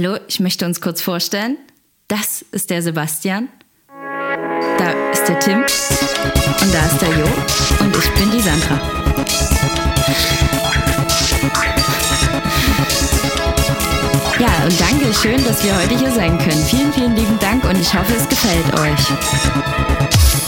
Hallo, ich möchte uns kurz vorstellen. Das ist der Sebastian. Da ist der Tim. Und da ist der Jo. Und ich bin die Sandra. Ja, und danke, schön, dass wir heute hier sein können. Vielen, vielen lieben Dank und ich hoffe, es gefällt euch.